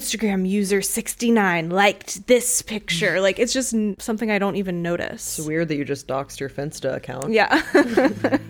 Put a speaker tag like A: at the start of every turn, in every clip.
A: Instagram user 69 liked this picture. Like it's just something I don't even notice.
B: It's weird that you just doxed your Finsta account.
A: Yeah.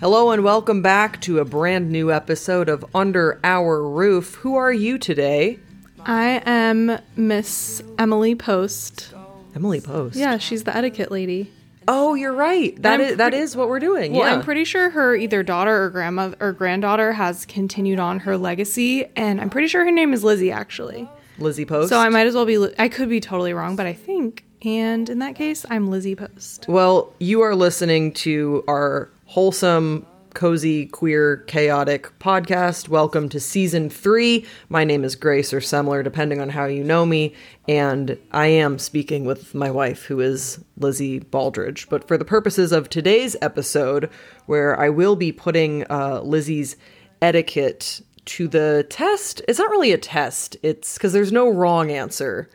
B: Hello and welcome back to a brand new episode of Under Our Roof. Who are you today?
A: I am Miss Emily Post.
B: Emily Post.
A: Yeah, she's the etiquette lady.
B: Oh, you're right. That is that is what we're doing.
A: Well,
B: yeah.
A: I'm pretty sure her either daughter or grandmother or granddaughter has continued on her legacy, and I'm pretty sure her name is Lizzie actually.
B: Lizzie Post.
A: So I might as well be. I could be totally wrong, but I think. And in that case, I'm Lizzie Post.
B: Well, you are listening to our wholesome, cozy, queer, chaotic podcast. Welcome to season three. My name is Grace or Semler, depending on how you know me. And I am speaking with my wife, who is Lizzie Baldridge. But for the purposes of today's episode, where I will be putting uh, Lizzie's etiquette to the test, it's not really a test. It's because there's no wrong answer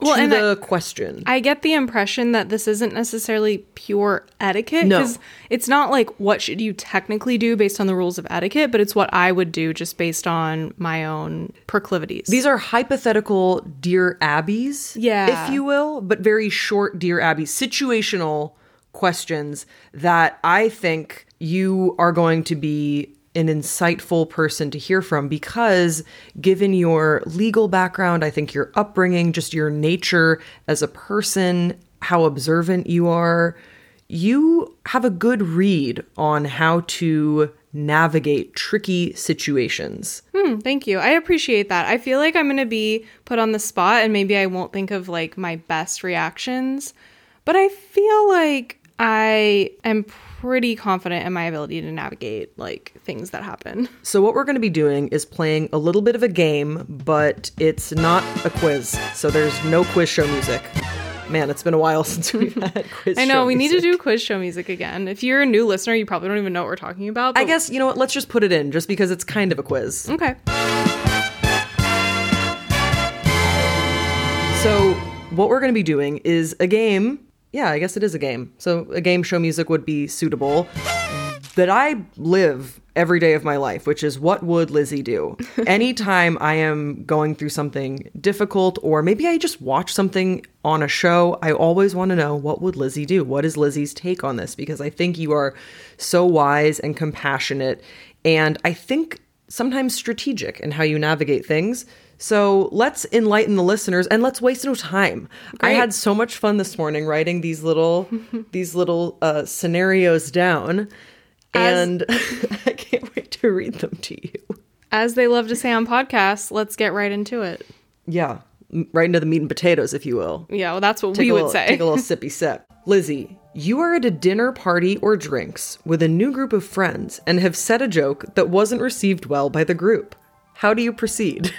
A: Well,
B: to
A: and I-
B: the question.
A: I get the impression that this isn't necessarily pure etiquette.
B: No.
A: It's not like what should you technically do based on the rules of etiquette, but it's what I would do just based on my own proclivities.
B: These are hypothetical Dear Abbeys,
A: Yeah.
B: if you will, but very short Dear Abby situational questions that I think you are going to be an insightful person to hear from because given your legal background, I think your upbringing, just your nature as a person, how observant you are, you have a good read on how to navigate tricky situations.
A: Hmm, thank you. I appreciate that. I feel like I'm going to be put on the spot and maybe I won't think of like my best reactions, but I feel like I am pretty confident in my ability to navigate like things that happen.
B: So, what we're going to be doing is playing a little bit of a game, but it's not a quiz. So, there's no quiz show music. Man, it's been a while since we've had quiz show.
A: I know we need to do quiz show music again. If you're a new listener, you probably don't even know what we're talking about.
B: I guess, you know what? Let's just put it in just because it's kind of a quiz.
A: Okay.
B: So, what we're going to be doing is a game. Yeah, I guess it is a game. So, a game show music would be suitable that I live every day of my life, which is what would Lizzie do? Anytime I am going through something difficult, or maybe I just watch something on a show, I always want to know what would Lizzie do? What is Lizzie's take on this? Because I think you are so wise and compassionate, and I think sometimes strategic in how you navigate things. So let's enlighten the listeners and let's waste no time. I had so much fun this morning writing these little these little uh, scenarios down,
A: As-
B: and I can't wait to read them to you.
A: As they love to say on podcasts, let's get right into it.
B: Yeah, right into the meat and potatoes, if you will.
A: Yeah, well, that's what
B: Take
A: we would
B: little,
A: say.
B: Take a little sippy sip. Lizzie, you are at a dinner party or drinks with a new group of friends and have said a joke that wasn't received well by the group. How do you proceed?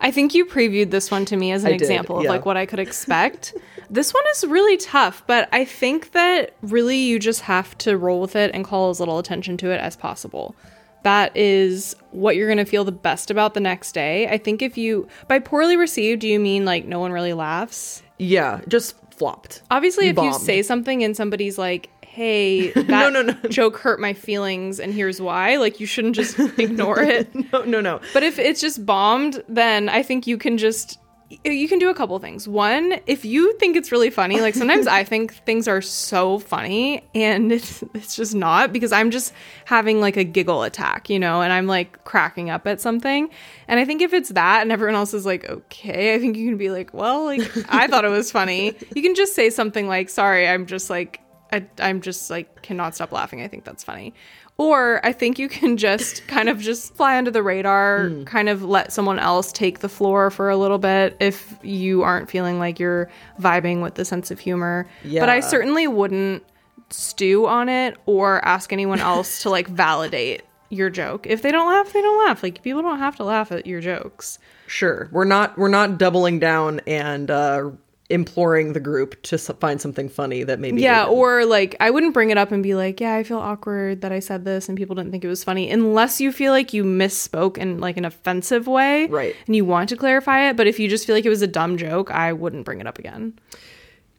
A: I think you previewed this one to me as an
B: I did,
A: example of
B: yeah.
A: like what I could expect. this one is really tough, but I think that really you just have to roll with it and call as little attention to it as possible. That is what you're going to feel the best about the next day. I think if you by poorly received, do you mean like no one really laughs?
B: yeah, just flopped.
A: Obviously,
B: You
A: if you say something and somebody's like, "Hey, that
B: no, no.
A: joke hurt my feelings and here's why," like you shouldn't just ignore it.
B: No, no, no.
A: But if it's just bombed, then I think you can just you can do a couple things. One, if you think it's really funny, like sometimes I think things are so funny and it's it's just not because I'm just having like a giggle attack, you know, and I'm like cracking up at something. And I think if it's that and everyone else is like, "Okay," I think you can be like, "Well, like I thought it was funny." You can just say something like, "Sorry, I'm just like I, I'm just like cannot stop laughing. I think that's funny. Or I think you can just kind of just fly under the radar,
B: Hmm.
A: kind of let someone else take the floor for a little bit if you aren't feeling like you're vibing with the sense of humor. Yeah. But I certainly wouldn't stew on it or ask anyone else to like validate your joke. If they don't laugh, they don't laugh. Like people don't have to laugh at your jokes.
B: Sure. We're not we're not doubling down and uh imploring the group to find something funny that maybe
A: Yeah, or like I wouldn't bring it up and be like, "Yeah, I feel awkward that I said this and people didn't think it was funny," unless you feel like you misspoke in like an offensive way,
B: Right.
A: And you want to clarify it. But if you just feel like it was a dumb joke, I wouldn't bring it up again.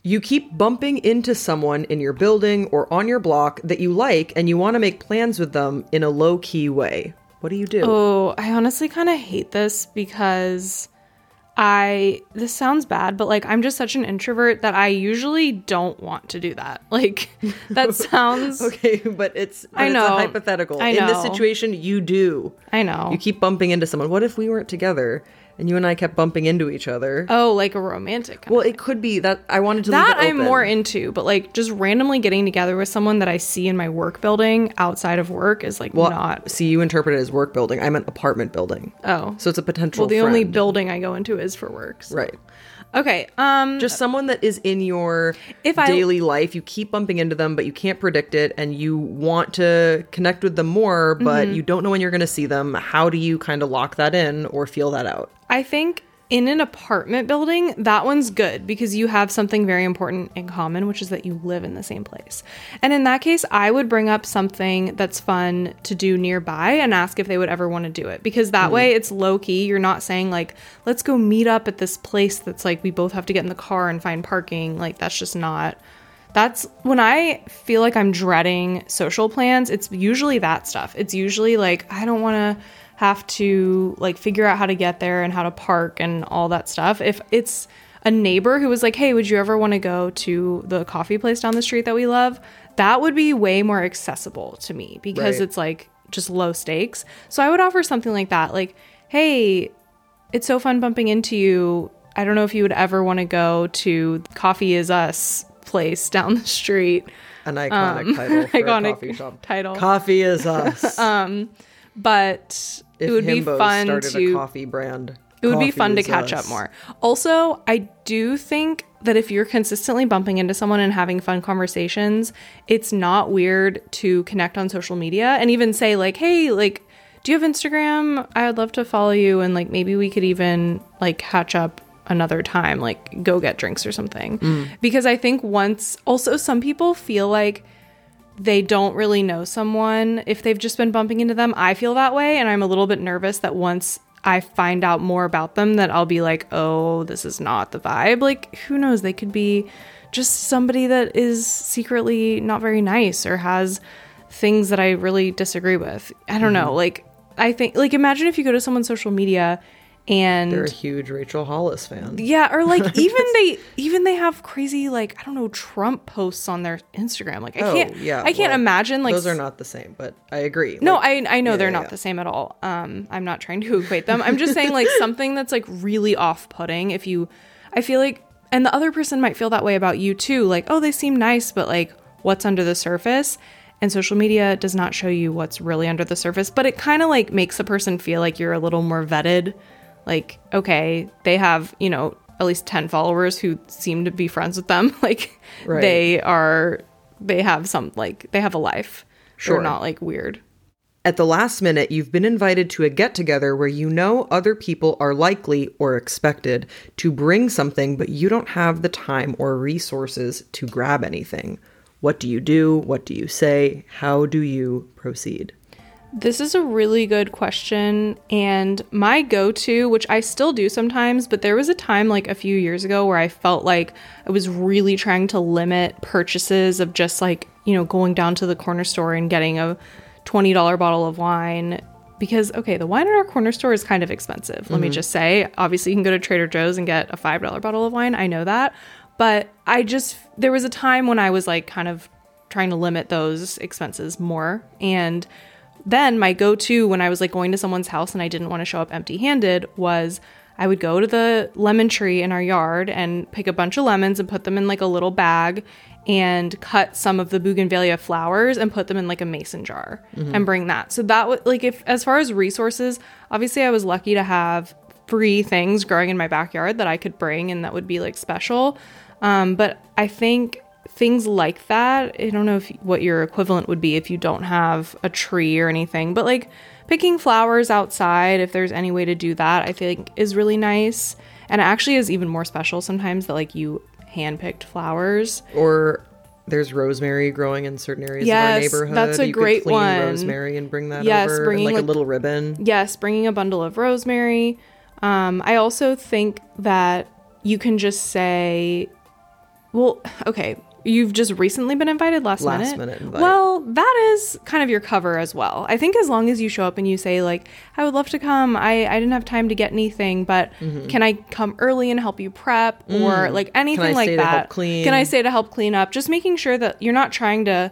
B: You keep bumping into someone in your building or on your block that you like and you want to make plans with them in a low key way. What do you do?
A: Oh, I honestly kind of hate this because I this sounds bad, but like I'm just such an introvert that I usually don't want to do that. Like that sounds
B: Okay, but it's but
A: I
B: it's
A: know.
B: a hypothetical.
A: I know.
B: In this situation, you do.
A: I know.
B: You keep bumping into someone. What if we weren't together and you and I kept bumping into each other?
A: oh, like a romantic. kind
B: well, it could be that I wanted to
A: that
B: leave it
A: I'm more into, but like just randomly getting together with someone that I see in my work building outside of work is like
B: well,
A: not.
B: see you interpret it as work building. I meant apartment building.
A: Oh,
B: So it's a potential
A: well, the only building I go into is for work. so-
B: right.
A: Okay. Um.
B: Just someone that is in your
A: If I-
B: daily life. You keep bumping into them, but you can't predict it, and you want to connect with them more, but
A: Mm-hmm.
B: you don't know when you're going to see them. How do you kind of lock that in or feel that out?
A: I think in an apartment building, that one's good because you have something very important in common, which is that you live in the same place. And in that case, I would bring up something that's fun to do nearby and ask if they would ever want to do it because that hmm. way it's low key. You're not saying, like, let's go meet up at this place that's like we both have to get in the car and find parking. Like, that's just not. That's when I feel like I'm dreading social plans, it's usually that stuff. It's usually like, I don't want to have to like figure out how to get there and how to park and all that stuff. If it's a neighbor who was like, "Hey, would you ever want to go to the coffee place down the street that we love?" That would be way more accessible to me because
B: Right.
A: it's like just low stakes. So I would offer something like that, like, "Hey, it's so fun bumping into you. I don't know if you would ever want to go to Coffee is Us place down the street."
B: An iconic title for
A: Um, iconic
B: a coffee shop.
A: title.
B: Coffee is us.
A: But
B: if
A: it would be fun to
B: a coffee brand.
A: it would be fun to catch
B: us.
A: up more. Also, I do think that if you're consistently bumping into someone and having fun conversations, it's not weird to connect on social media and even say like, "Hey, like do you have Instagram? I would love to follow you and like maybe we could even like catch up another time, like go get drinks or something."
B: Mm.
A: Because I think once also some people feel like they don't really know someone if they've just been bumping into them. I feel that way and I'm a little bit nervous that once I find out more about them that I'll be like, "Oh, this is not the vibe." Like who knows, they could be just somebody that is secretly not very nice or has things that I really disagree with. I don't mm-hmm. know. Like I think like imagine if you go to someone's social media and
B: They're a huge Rachel Hollis fan.
A: yeah, or like even they even they have crazy like I don't know Trump posts on their Instagram. Like I
B: Oh,
A: can't
B: yeah.
A: I can't
B: well,
A: imagine like
B: those are not the same, but I agree.
A: no,
B: Like,
A: I I know
B: yeah,
A: they're not
B: yeah.
A: the same at all. Um, I'm not trying to equate them. I'm just saying like something that's like really off-putting. If you, I feel like, and the other person might feel that way about you too. Like, oh, they seem nice, but like, what's under the surface? And social media does not show you what's really under the surface, but it kind of like makes the person feel like you're a little more vetted. Like, okay, they have you know at least ten followers who seem to be friends with them. Like,
B: Right.
A: they are, they have some like they have a life.
B: Sure.
A: They're not like weird.
B: At the last minute, you've been invited to a get together where you know other people are likely or expected to bring something, but you don't have the time or resources to grab anything. What do you do? What do you say? How do you proceed?
A: This is a really good question. And my go to, which I still do sometimes, but there was a time like a few years ago where I felt like I was really trying to limit purchases of just like, you know, going down to the corner store and getting a $20 bottle of wine. Because, okay, the wine at our corner store is kind of expensive. Let me mm-hmm. just say. Obviously, you can go to Trader Joe's and get a $5 bottle of wine. I know that. But I just, there was a time when I was like kind of trying to limit those expenses more. And then my go-to when I was like going to someone's house and I didn't want to show up empty-handed was I would go to the lemon tree in our yard and pick a bunch of lemons and put them in like a little bag and cut some of the bougainvillea flowers and put them in like a mason jar and bring that. So that was like if as far as resources, obviously I was lucky to have free things growing in my backyard that I could bring and that would be like special. Um, but I think things like that i don't know if what your equivalent would be if you don't have a tree or anything but like picking flowers outside if there's any way to do that i think is really nice And it actually is even more special sometimes that like you handpicked flowers.
B: Or there's rosemary growing in certain areas of our neighborhood.
A: that's a
B: you
A: great
B: could clean
A: one.
B: rosemary and bring that
A: Yes,
B: over,
A: bringing,
B: and like- a little ribbon.
A: Yes, bringing a bundle of rosemary. Um, I also think that you can just say, well, okay, you've just recently been invited last,
B: Last
A: minute.
B: minute invite.
A: Well, that is kind of your cover as well. I think as long as you show up and you say like, I would love to come. I, I didn't have time to get anything, but
B: Mm-hmm.
A: can I come early and help you prep or like anything
B: Mm. I
A: like
B: stay to
A: that?
B: help clean?
A: Can I stay to help clean up? Just making sure that you're not trying to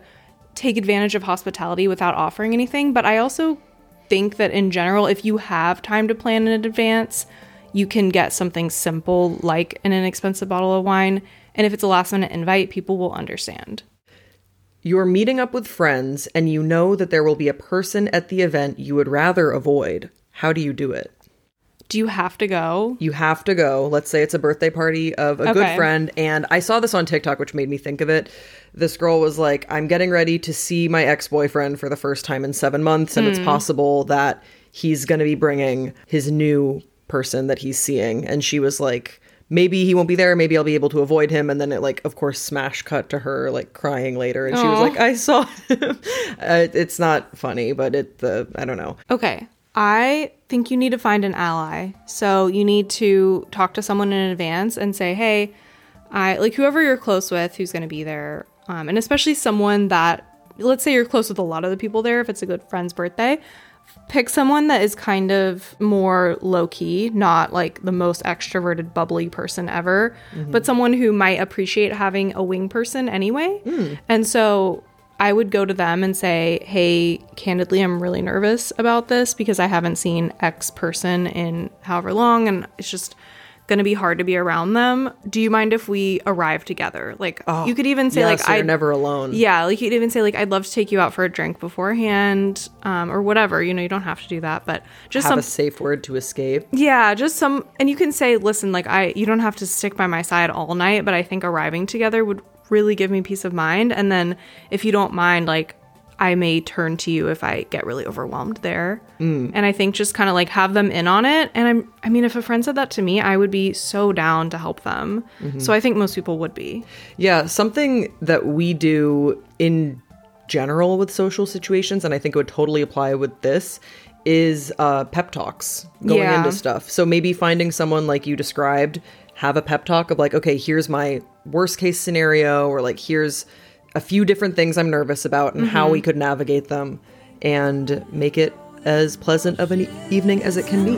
A: take advantage of hospitality without offering anything. But I also think that in general, if you have time to plan in advance, you can get something simple like an inexpensive bottle of wine. And if it's a last minute invite, people will understand.
B: You're meeting up with friends and you know that there will be a person at the event you would rather avoid. How do you do it?
A: Do you have to go?
B: You have to go. Let's say it's a birthday party of a good friend. And I saw this on TikTok, which made me think of it. This girl was like, I'm getting ready to see my ex boyfriend for the first time in seven months. And it's hmm. possible that he's going to be bringing his new person that he's seeing. And she was like, maybe he won't be there. Maybe I'll be able to avoid him. And then it, like, of course, smash cut to her, like, crying later. And she was like, I saw him. uh, it's not funny, but it, the, I don't know.
A: Okay. I think you need to find an ally. So you need to talk to someone in advance and say, hey, I like whoever you're close with who's going to be there. Um, and especially someone that, let's say you're close with a lot of the people there, if it's a good friend's birthday, pick someone that is kind of more low key, not like the most extroverted, bubbly person ever, mm-hmm. but someone who might appreciate having a wing person anyway. Mm. And so I would go to them and say, Hey, candidly, I'm really nervous about this because I haven't seen X person in however long, and it's just going to be hard to be around them. Do you mind if we arrive together? Like, oh, you could even say,
B: Yeah,
A: like, I
B: never alone.
A: yeah, like you'd even say like I'd love to take you out for a drink beforehand, um, or whatever. You know, you don't have to do that, but just
B: Have
A: some
B: a safe word to escape.
A: yeah, just some and you can say, listen, like I you don't have to stick by my side all night, but I think arriving together would really give me peace of mind. And then if you don't mind, like I may turn to you if I get really overwhelmed there.
B: Mm.
A: And I think just kind of like have them in on it. And I'm I mean, if a friend said that to me, I would be so down to help them.
B: Mm-hmm.
A: So I think most people would be.
B: Yeah, something that we do in general with social situations, and I think it would totally apply with this, is uh, pep talks going
A: Yeah.
B: into stuff. So maybe finding someone like you described, have a pep talk of like, okay, here's my worst case scenario, or like, here's a few different things I'm nervous about and how we mm-hmm. could navigate them and make it as pleasant of an evening as it can be.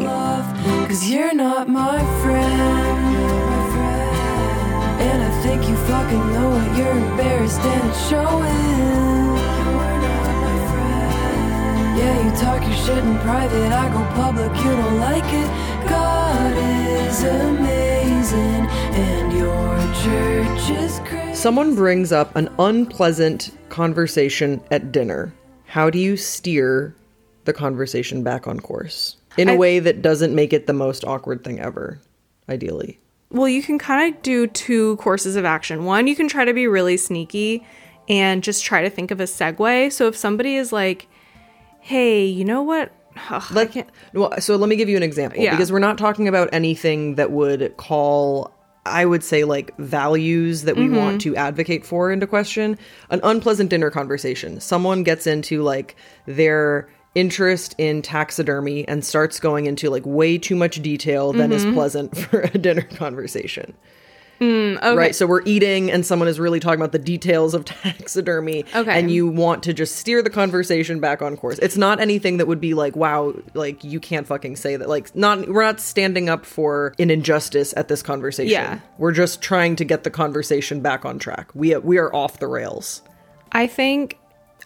C: Cause you're not my friend. And I think you fucking know it. You're embarrassed and it's showing. Yeah, you talk your shit in private. I go public, you don't like it. God is amazing, and your church is crazy.
B: Someone brings up an unpleasant conversation at dinner. How do you steer the conversation back on course in a
A: I-
B: way that doesn't make it the most awkward thing ever, ideally?
A: Well, you can kind of do two courses of action. One, you can try to be really sneaky and just try to think of a segue. So if somebody is like, "Hey, you know what? Ugh, I can't."
B: well, so let me give you an example
A: Yeah.
B: because we're not talking about anything that would call I would say like values that we
A: Mm-hmm.
B: want to advocate for into question. An unpleasant dinner conversation. Someone gets into like their interest in taxidermy and starts going into like way too much detail than
A: Mm-hmm.
B: is pleasant for a dinner conversation.
A: Mm, okay.
B: Right. So we're eating and someone is really talking about the details of taxidermy.
A: Okay.
B: And you want to just steer the conversation back on course. It's not anything that would be like, wow, like you can't fucking say that. Like not we're not standing up for an injustice at this conversation.
A: Yeah.
B: We're just trying to get the conversation back on track. We we are off the rails.
A: I think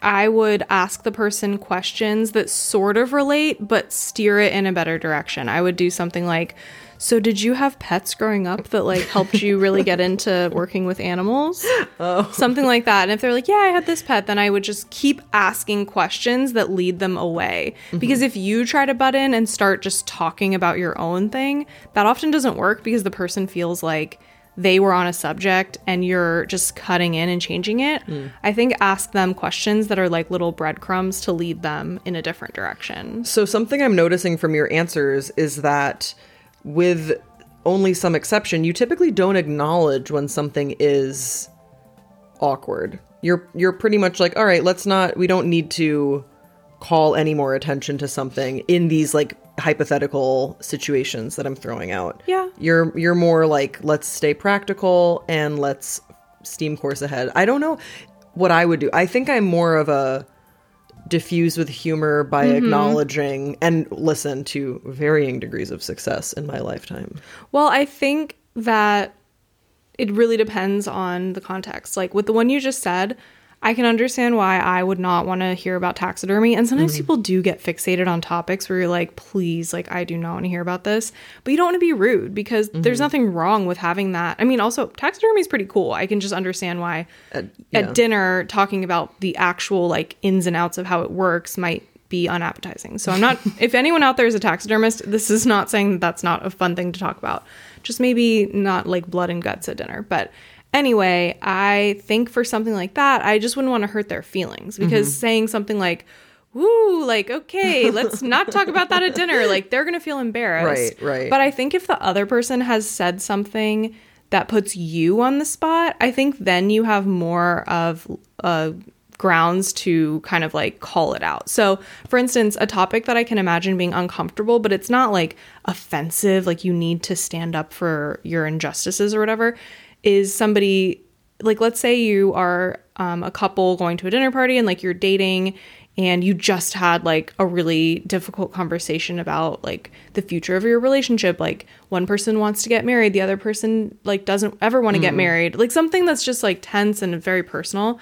A: I would ask the person questions that sort of relate but steer it in a better direction. I would do something like, "So did you have pets growing up that like helped you really get into working with animals?" Oh. Something like that. And if they're like, "Yeah, I had this pet," then I would just keep asking questions that lead them away. Mm-hmm. Because if you try to butt in and start just talking about your own thing, that often doesn't work because the person feels like they were on a subject and you're just cutting in and changing it, mm. I think ask them questions that are like little breadcrumbs to lead them in a different direction.
B: So something I'm noticing from your answers is that with only some exception, you typically don't acknowledge when something is awkward. You're you're pretty much like, all right, let's not. We don't need to call any more attention to something in these like hypothetical situations that I'm throwing out.
A: Yeah.
B: You're you're more like let's stay practical and let's steam course ahead. I don't know what I would do. I think I'm more of a diffuse with humor by mm-hmm. acknowledging and listen to varying degrees of success in my lifetime.
A: Well, I think that it really depends on the context. Like with the one you just said, I can understand why I would not want to hear about taxidermy. And sometimes people do get fixated on topics where you're like, please, like, I do not want to hear about this. But you don't want to be rude because there's nothing wrong with having that. I mean, also, taxidermy is pretty cool. I can just understand why
B: Uh, yeah.
A: at dinner talking about the actual like ins and outs of how it works might be unappetizing. So I'm not if anyone out there is a taxidermist, this is not saying that that's not a fun thing to talk about. Just maybe not like blood and guts at dinner. But anyway, I think for something like that, I just wouldn't want to hurt their feelings because saying something like Woo, like, okay, let's not talk about that at dinner. Like, they're gonna feel embarrassed.
B: Right, right.
A: But I think if the other person has said something that puts you on the spot, I think then you have more of uh, grounds to kind of like call it out. So, for instance, a topic that I can imagine being uncomfortable, but it's not like offensive, like you need to stand up for your injustices or whatever, is somebody like let's say you are um, a couple going to a dinner party and like you're dating and you just had like a really difficult conversation about like the future of your relationship. Like one person wants to get married the other person like doesn't ever want to get married. Like something that's just like tense and very personal.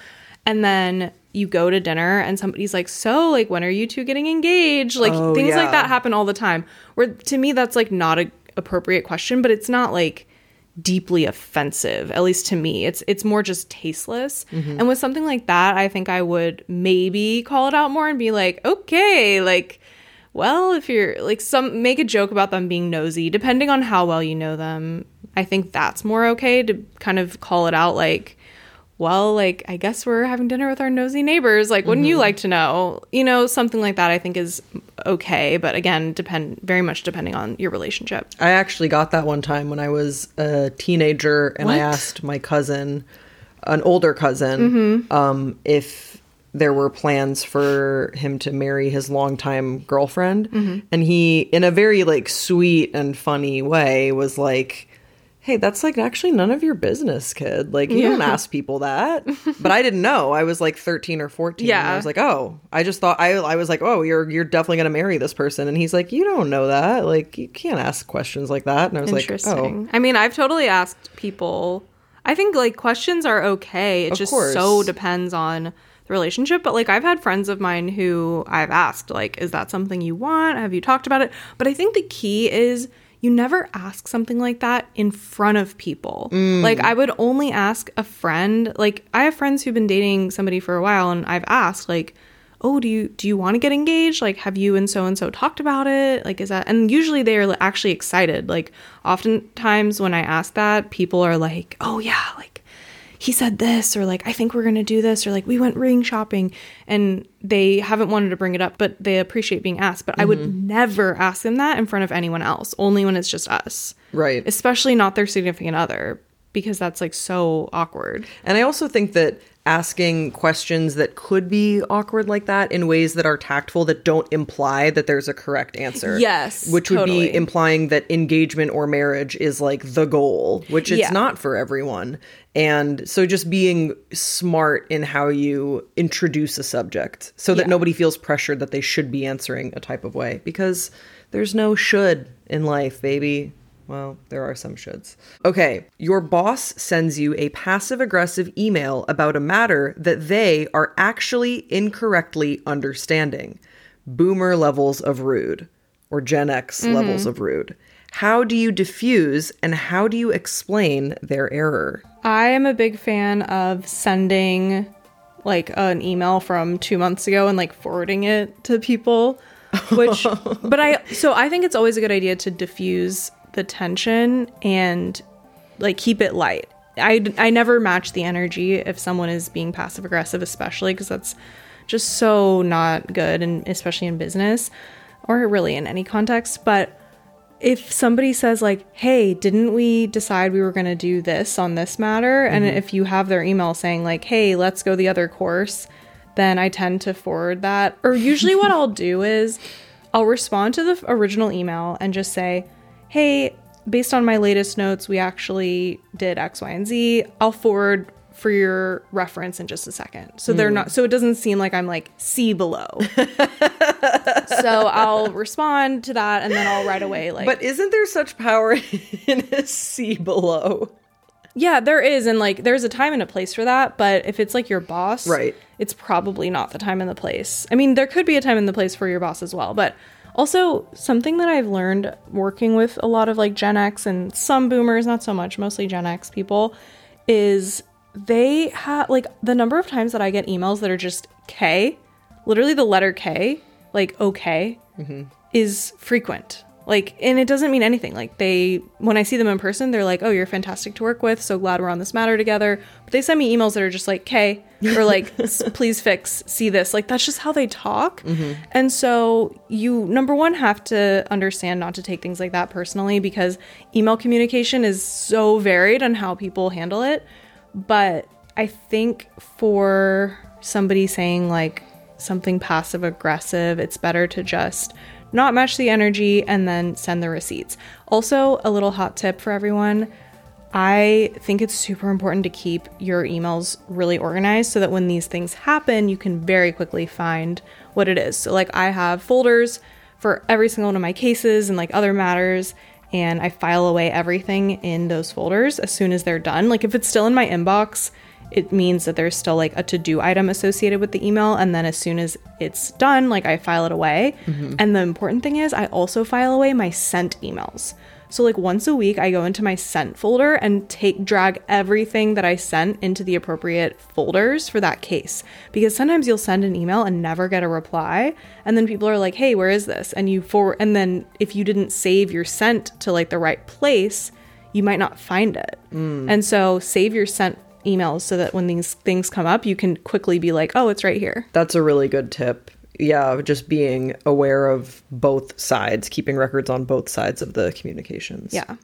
A: And then you go to dinner and somebody's like so like when are you two getting engaged? Like
B: Oh,
A: things
B: yeah.
A: like that happen all the time. Where to me that's like not a appropriate question but it's not like deeply offensive at least to me. It's it's more just tasteless. Mm-hmm. And with something like that i think i would maybe call it out more and be like okay like well if you're like some make a joke about them being nosy. Depending on how well you know them i think that's more okay to kind of call it out like well like i guess we're having dinner with our nosy neighbors like wouldn't you like to know you know something like that i think is okay but again depend very much depending on your relationship
B: I actually got that one time when I was a teenager and I asked my cousin, an older cousin,
A: Mm-hmm.
B: um, if there were plans for him to marry his longtime girlfriend.
A: Mm-hmm.
B: And he, in a very like sweet and funny way, was like, Hey, that's like actually none of your business, kid. Like, you don't ask people that. but I didn't know. I was like 13 or 14. and
A: Yeah.
B: I was like, oh, I just thought, I, I was like, oh, you're, you're definitely going to marry this person. And he's like, you don't know that. Like, you can't ask questions like that. And I was like, oh,
A: I mean, I've totally asked people. I think like questions are okay. It
B: Of
A: just
B: course.
A: so depends on the relationship. But like, I've had friends of mine who I've asked, like, is that something you want? Have you talked about it? But I think the key is you never ask something like that in front of people.
B: Mm.
A: Like, I would only ask a friend. Like, I have friends who've been dating somebody for a while, and I've asked, like, oh do you do you want to get engaged like have you and so and so talked about it like is that and usually they are actually excited like oftentimes when i ask that people are like oh yeah like he said this or like i think we're gonna do this or like we went ring shopping and they haven't wanted to bring it up but they appreciate being asked but i would mm-hmm. never ask them that in front of anyone else only when it's just us
B: Right.
A: especially not their significant other because that's like so awkward
B: And I also think that asking questions that could be awkward like that in ways that are tactful that don't imply that there's a correct answer.
A: Yes,
B: Which would
A: totally.
B: be implying that engagement or marriage is like the goal, which it's
A: Yeah.
B: not for everyone. And so just being smart in how you introduce a subject so that
A: Yeah.
B: nobody feels pressured that they should be answering a type of way because there's no should in life, baby. Well, there are some shoulds. Okay, your boss sends you a passive aggressive email about a matter that they are actually incorrectly understanding. Boomer levels of rude, or Gen X levels mm-hmm. of rude. How do you diffuse and how do you explain their error?
A: I am a big fan of sending like an email from two months ago and like forwarding it to people. Which, but I, so I think it's always a good idea to diffuse the tension and like keep it light. I, I never match the energy if someone is being passive aggressive, especially because that's just so not good, and especially in business or really in any context. But if somebody says like, "Hey, didn't we decide we were going to do this on this matter?" and mm-hmm. if you have their email saying like, "Hey, let's go the other course," then I tend to forward that. Or usually what I'll do is I'll respond to the original email and just say, "Hey, based on my latest notes, we actually did X, Y, and Z. I'll forward for your reference in just a second. So they're hmm. not so it doesn't seem like I'm like see below. so I'll respond to that and then I'll right away like
B: But isn't there such power in a see below?
A: Yeah, there is and like there's a time and a place for that, but if it's like your boss,
B: Right.
A: it's probably not the time and the place. I mean, there could be a time and the place for your boss as well, but also something that I've learned working with a lot of like Gen X and some boomers, not so much, mostly Gen X people, is they have like the number of times that I get emails that are just K, literally the letter K, like okay, mm-hmm. is frequent. Like, and it doesn't mean anything. Like, they, when I see them in person, they're like, oh, you're fantastic to work with. So glad we're on this matter together. But they send me emails that are just like, K, or like, please fix, see this. Like, that's just how they talk. Mm-hmm. And so, you, number one, have to understand not to take things like that personally because email communication is so varied on how people handle it. But I think for somebody saying like something passive aggressive, it's better to just not match the energy and then send the receipts. Also, a little hot tip for everyone. I think it's super important to keep your emails really organized so that when these things happen, you can very quickly find what it is. So, like, I have folders for every single one of my cases and like other matters, and I file away everything in those folders as soon as they're done. Like, if it's still in my inbox, it means that there's still like a to do item associated with the email. And then as soon as it's done, like I file it away. Mm-hmm. And the important thing is, I also file away my sent emails. So, like once a week, I go into my sent folder and take drag everything that I sent into the appropriate folders for that case. Because sometimes you'll send an email and never get a reply. And then people are like, hey, where is this? And you for and then if you didn't save your sent to like the right place, you might not find it. Mm. And so, save your sent emails so that when these things come up, you can quickly be like, oh, it's right here.
B: That's a really good tip. Yeah, just being aware of both sides, keeping records on both sides of the communications.
A: Yeah.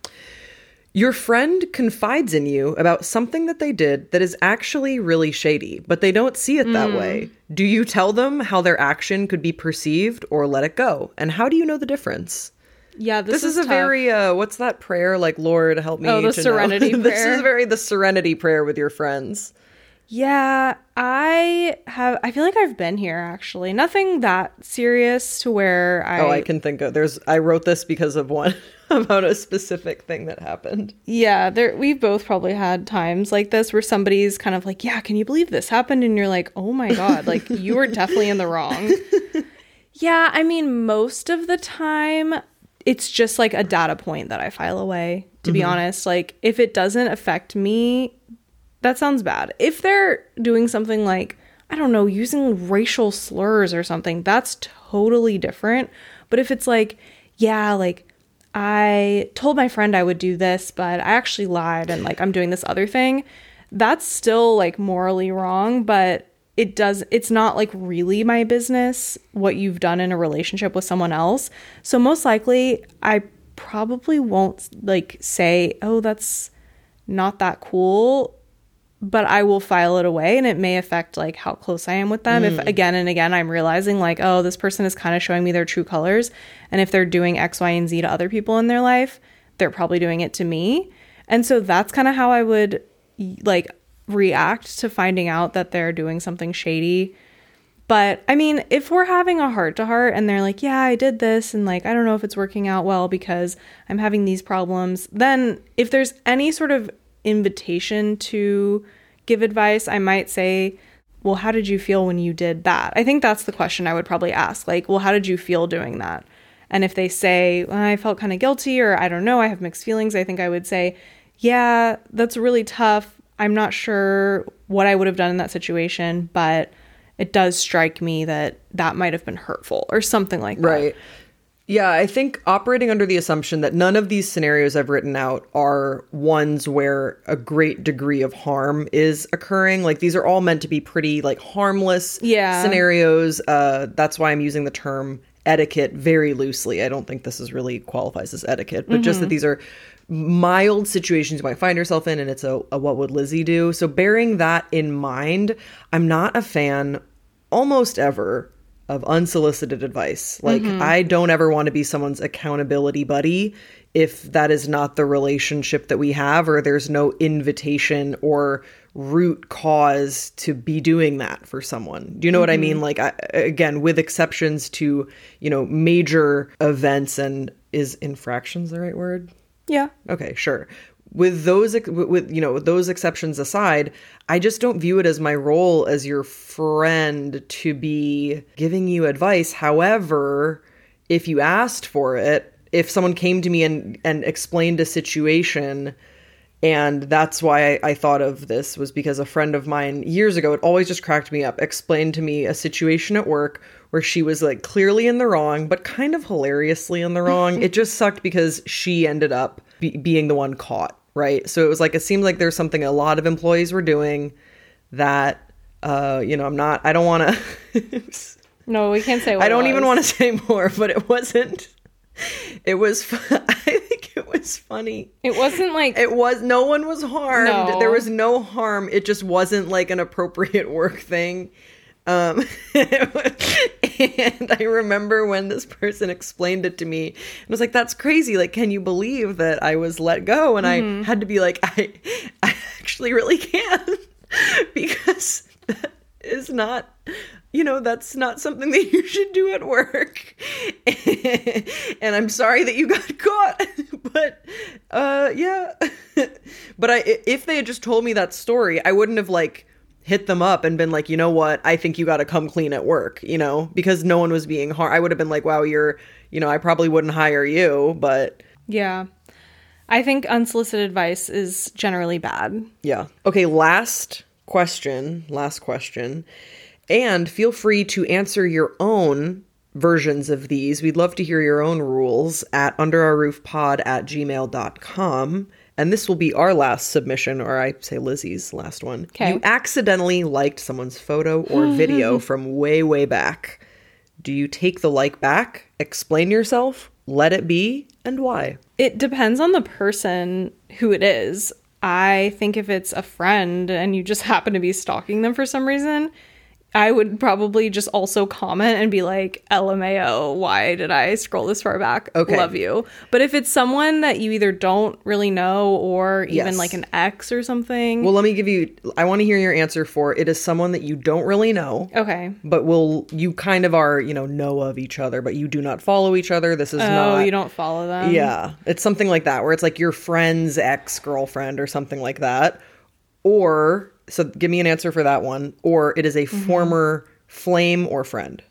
B: Your friend confides in you about something that they did that is actually really shady, but they don't see it that way. Do you tell them how their action could be perceived or let it go? And how do you know the difference?
A: Yeah,
B: This,
A: this,
B: is, a
A: tough.
B: very uh what's that prayer like Lord help me
A: Oh, the
B: to know."
A: serenity
B: this is very the serenity prayer with your friends.
A: Yeah, I have. I feel like I've been here actually. Nothing that serious to where oh, I.
B: Oh, I can think of there's I wrote this because of one about a specific thing that happened.
A: Yeah, there. We've both probably had times like this where somebody's kind of like, "Yeah, can you believe this happened?" And you're like, "Oh my god!" Like you were definitely in the wrong. yeah, I mean, most of the time, it's just like a data point that I file away. To be mm-hmm. honest, like if it doesn't affect me, that sounds bad. If they're doing something like, I don't know, using racial slurs or something, that's totally different. But if it's like, yeah, like I told my friend I would do this, but I actually lied and like I'm doing this other thing, that's still like morally wrong, but it does it's not like really my business what you've done in a relationship with someone else. So most likely I probably won't like say, "Oh, that's not that cool." But I will file it away and it may affect like how close I am with them. If mm. again and again I'm realizing like, oh, this person is kind of showing me their true colors. And if they're doing X, Y, and Z to other people in their life, they're probably doing it to me. And so that's kind of how I would like react to finding out that they're doing something shady. But I mean, if we're having a heart to heart and they're like, yeah, I did this and like, I don't know if it's working out well because I'm having these problems, then if there's any sort of invitation to give advice, I might say, well, how did you feel when you did that? I think that's the question I would probably ask. Like, well, how did you feel doing that? And if they say, well, I felt kind of guilty or I don't know, I have mixed feelings, I think I would say, yeah, that's really tough. I'm not sure what I would have done in that situation, but it does strike me that that might have been hurtful or something like that.
B: Right. Yeah, I think operating under the assumption that none of these scenarios I've written out are ones where a great degree of harm is occurring. Like these are all meant to be pretty like harmless
A: Yeah.
B: scenarios. Uh that's why I'm using the term etiquette very loosely. I don't think this is really qualifies as etiquette, but just that these are mild situations you might find yourself in and it's a, a what would Lizzie do? So bearing that in mind, I'm not a fan almost ever of unsolicited advice. Like mm-hmm. I don't ever want to be someone's accountability buddy if that is not the relationship that we have or there's no invitation or root cause to be doing that for someone. Do you know what I mean? Mm-hmm. Like I, again, with exceptions to, you know, major events and is infractions the right word?
A: Yeah.
B: Okay, sure. With those with you know with those exceptions aside, I just don't view it as my role as your friend to be giving you advice. However, if you asked for it, if someone came to me and and explained a situation and that's why I, I thought of this was because a friend of mine years ago it always just cracked me up explained to me a situation at work where she was like clearly in the wrong but kind of hilariously in the wrong it just sucked because she ended up be- being the one caught right so it was like it seemed like there's something a lot of employees were doing that uh you know i'm not i don't want to
A: No, we can't say. What
B: I don't even want to say more, but it wasn't. It was. I think it was funny.
A: It wasn't like.
B: It was. No one was harmed.
A: No.
B: There was no harm. It just wasn't like an appropriate work thing. Um, and I remember when this person explained it to me, and I was like, "That's crazy! Like, can you believe that I was let go?" And I had to be like, "I, I actually really can," because that is not you know that's not something that you should do at work and i'm sorry that you got caught but uh yeah but i if they had just told me that story i wouldn't have like hit them up and been like you know what i think you got to come clean at work you know because no one was being hard. i would have been like wow you're you know i probably wouldn't hire you but
A: Yeah. I think unsolicited advice is generally bad.
B: Yeah. Okay, last question. Last question. And feel free to answer your own versions of these. We'd love to hear your own rules at underourroofpod at gmail.com. And this will be our last submission, or I say Lizzie's last one.
A: Okay.
B: You accidentally liked someone's photo or video from way, way back. Do you take the like back, explain yourself, let it be, and why?
A: It depends on the person who it is. I think if it's a friend and you just happen to be stalking them for some reason, I would probably just also comment and be like, LMAO, why did I scroll this far back?
B: Okay.
A: Love you. But if it's someone that you either don't really know or even
B: Yes.
A: like an ex or something.
B: Well, let me give you, I want to hear your answer for it is someone that you don't really know.
A: okay.
B: but will you kind of are you know know of each other but you do not follow each other this is
A: Oh,
B: not
A: you don't follow them?
B: yeah it's something like that where it's like your friend's ex-girlfriend or something like that or so give me an answer for that one or it is a
A: Mm-hmm.
B: former flame or friend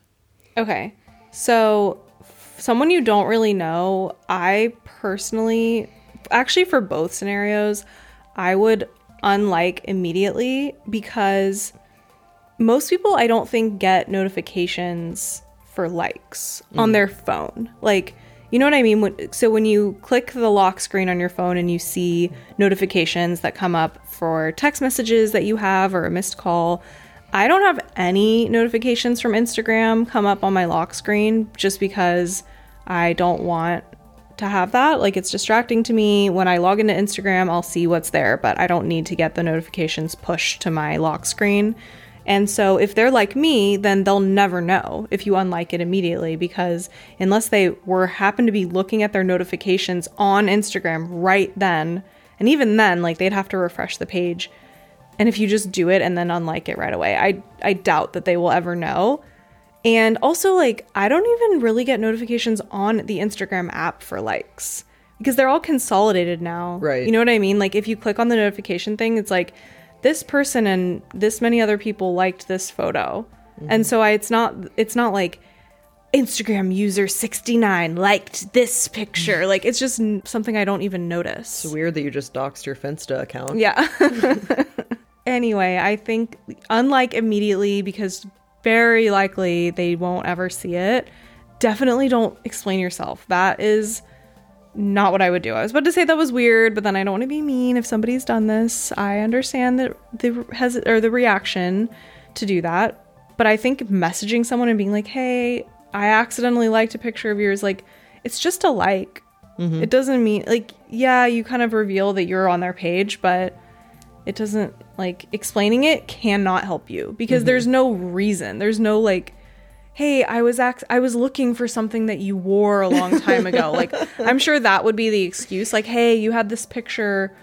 A: Okay. So, f- someone you don't really know, I personally, actually, for both scenarios, I would unlike immediately because most people I don't think get notifications for likes on their phone. Like, you know what I mean? So when you click the lock screen on your phone and you see notifications that come up for text messages that you have or a missed call, I don't have any notifications from Instagram come up on my lock screen just because I don't want to have that. Like it's distracting to me. When I log into Instagram, I'll see what's there, but I don't need to get the notifications pushed to my lock screen. And so if they're like me, then they'll never know if you unlike it immediately because unless they were happen to be looking at their notifications on Instagram right then, and even then like they'd have to refresh the page. And if you just do it and then unlike it right away, I I doubt that they will ever know. And also, like, I don't even really get notifications on the Instagram app for likes because they're all consolidated now.
B: Right.
A: You know what I mean? Like, if you click on the notification thing, it's like this person and this many other people liked this photo. And so I, it's not, it's not like Instagram user 69 liked this picture. Like, it's just something I don't even notice.
B: it's weird that you just doxed your finsta account
A: Yeah. anyway, I think unlike immediately because very likely they won't ever see it. Definitely don't explain yourself. That is not what I would do. I was about to say that was weird, but then I don't want to be mean if somebody's done this. I understand that the has or the reaction to do that, but I think messaging someone and being like, "Hey, I accidentally liked a picture of yours, like it's just a like. Mm-hmm. It doesn't mean like yeah, you kind of reveal that you're on their page, but it doesn't like explaining it cannot help you because mm-hmm. there's no reason. There's no like hey, I was I was looking for something that you wore a long time ago. like I'm sure that would be the excuse like hey, you had this picture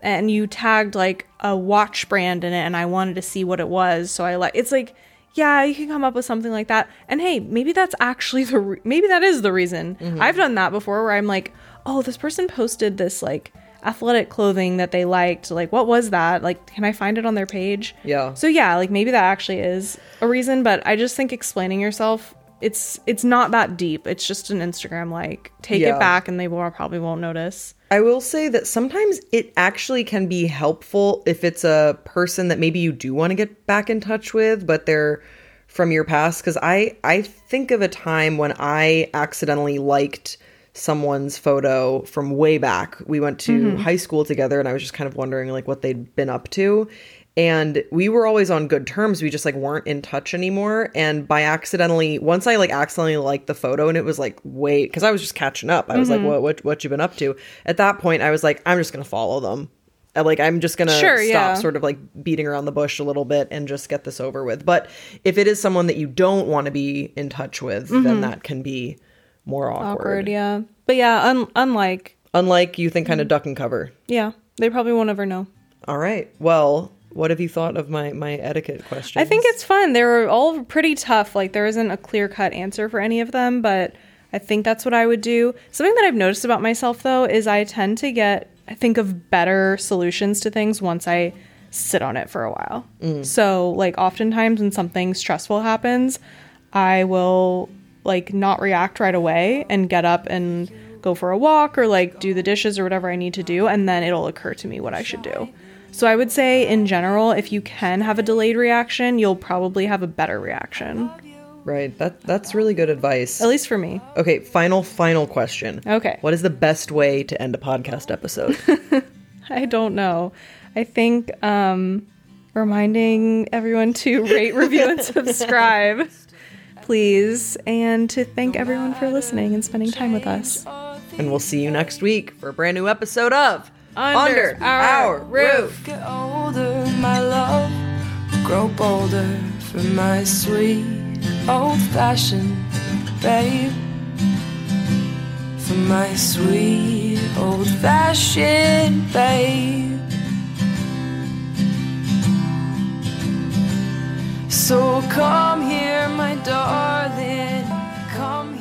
A: and you tagged like a watch brand in it and I wanted to see what it was. So I like it's like yeah, you can come up with something like that. And hey, maybe that's actually the re- maybe that is the reason. Mm-hmm. I've done that before where I'm like, "Oh, this person posted this like athletic clothing that they liked. Like what was that? Like can I find it on their page?"
B: Yeah.
A: So yeah, like maybe that actually is a reason, but I just think explaining yourself it's it's not that deep. It's just an Instagram like. Take
B: Yeah.
A: it back and they will probably won't notice.
B: I will say that sometimes it actually can be helpful if it's a person that maybe you do want to get back in touch with, but they're from your past. Because I I think of a time when I accidentally liked someone's photo from way back. We went to mm-hmm. high school together, and I was just kind of wondering like what they'd been up to. And we were always on good terms. We just like weren't in touch anymore. And by accidentally, once I like accidentally liked the photo, and it was like, wait, because I was just catching up. I was like, mm-hmm. what, what, what you been up to? At that point, I was like, I'm just gonna follow them. And, like I'm just gonna
A: Sure,
B: stop
A: yeah.
B: sort of like beating around the bush a little bit and just get this over with. But if it is someone that you don't want to be in touch with, then mm-hmm. that can be more awkward.
A: Awkward, yeah. But yeah, un- unlike
B: Unlike you think kind of duck and cover.
A: yeah, they probably won't ever know.
B: All right. Well, what have you thought of my my etiquette questions?
A: I think it's fun. They were all pretty tough. Like there isn't a clear cut answer for any of them, but I think that's what I would do. Something that I've noticed about myself though is I tend to get I think of better solutions to things once I sit on it for a while. Mm. So like oftentimes when something stressful happens, I will like not react right away and get up and go for a walk or like do the dishes or whatever I need to do and then it'll occur to me what I should do. So I would say in general if you can have a delayed reaction, you'll probably have a better reaction.
B: right. That that's really good advice.
A: At least for me.
B: Okay, final final question.
A: Okay.
B: What is the best way to end a podcast episode?
A: I don't know. I think um reminding everyone to rate, review and subscribe. Please, and to thank everyone for listening and spending time with us.
B: and we'll see you next week for a brand new episode of
A: Under Our Roof.
C: Get older, my love. Grow bolder for my sweet old fashioned babe. For my sweet old fashioned babe. So come here, my darling. Come here.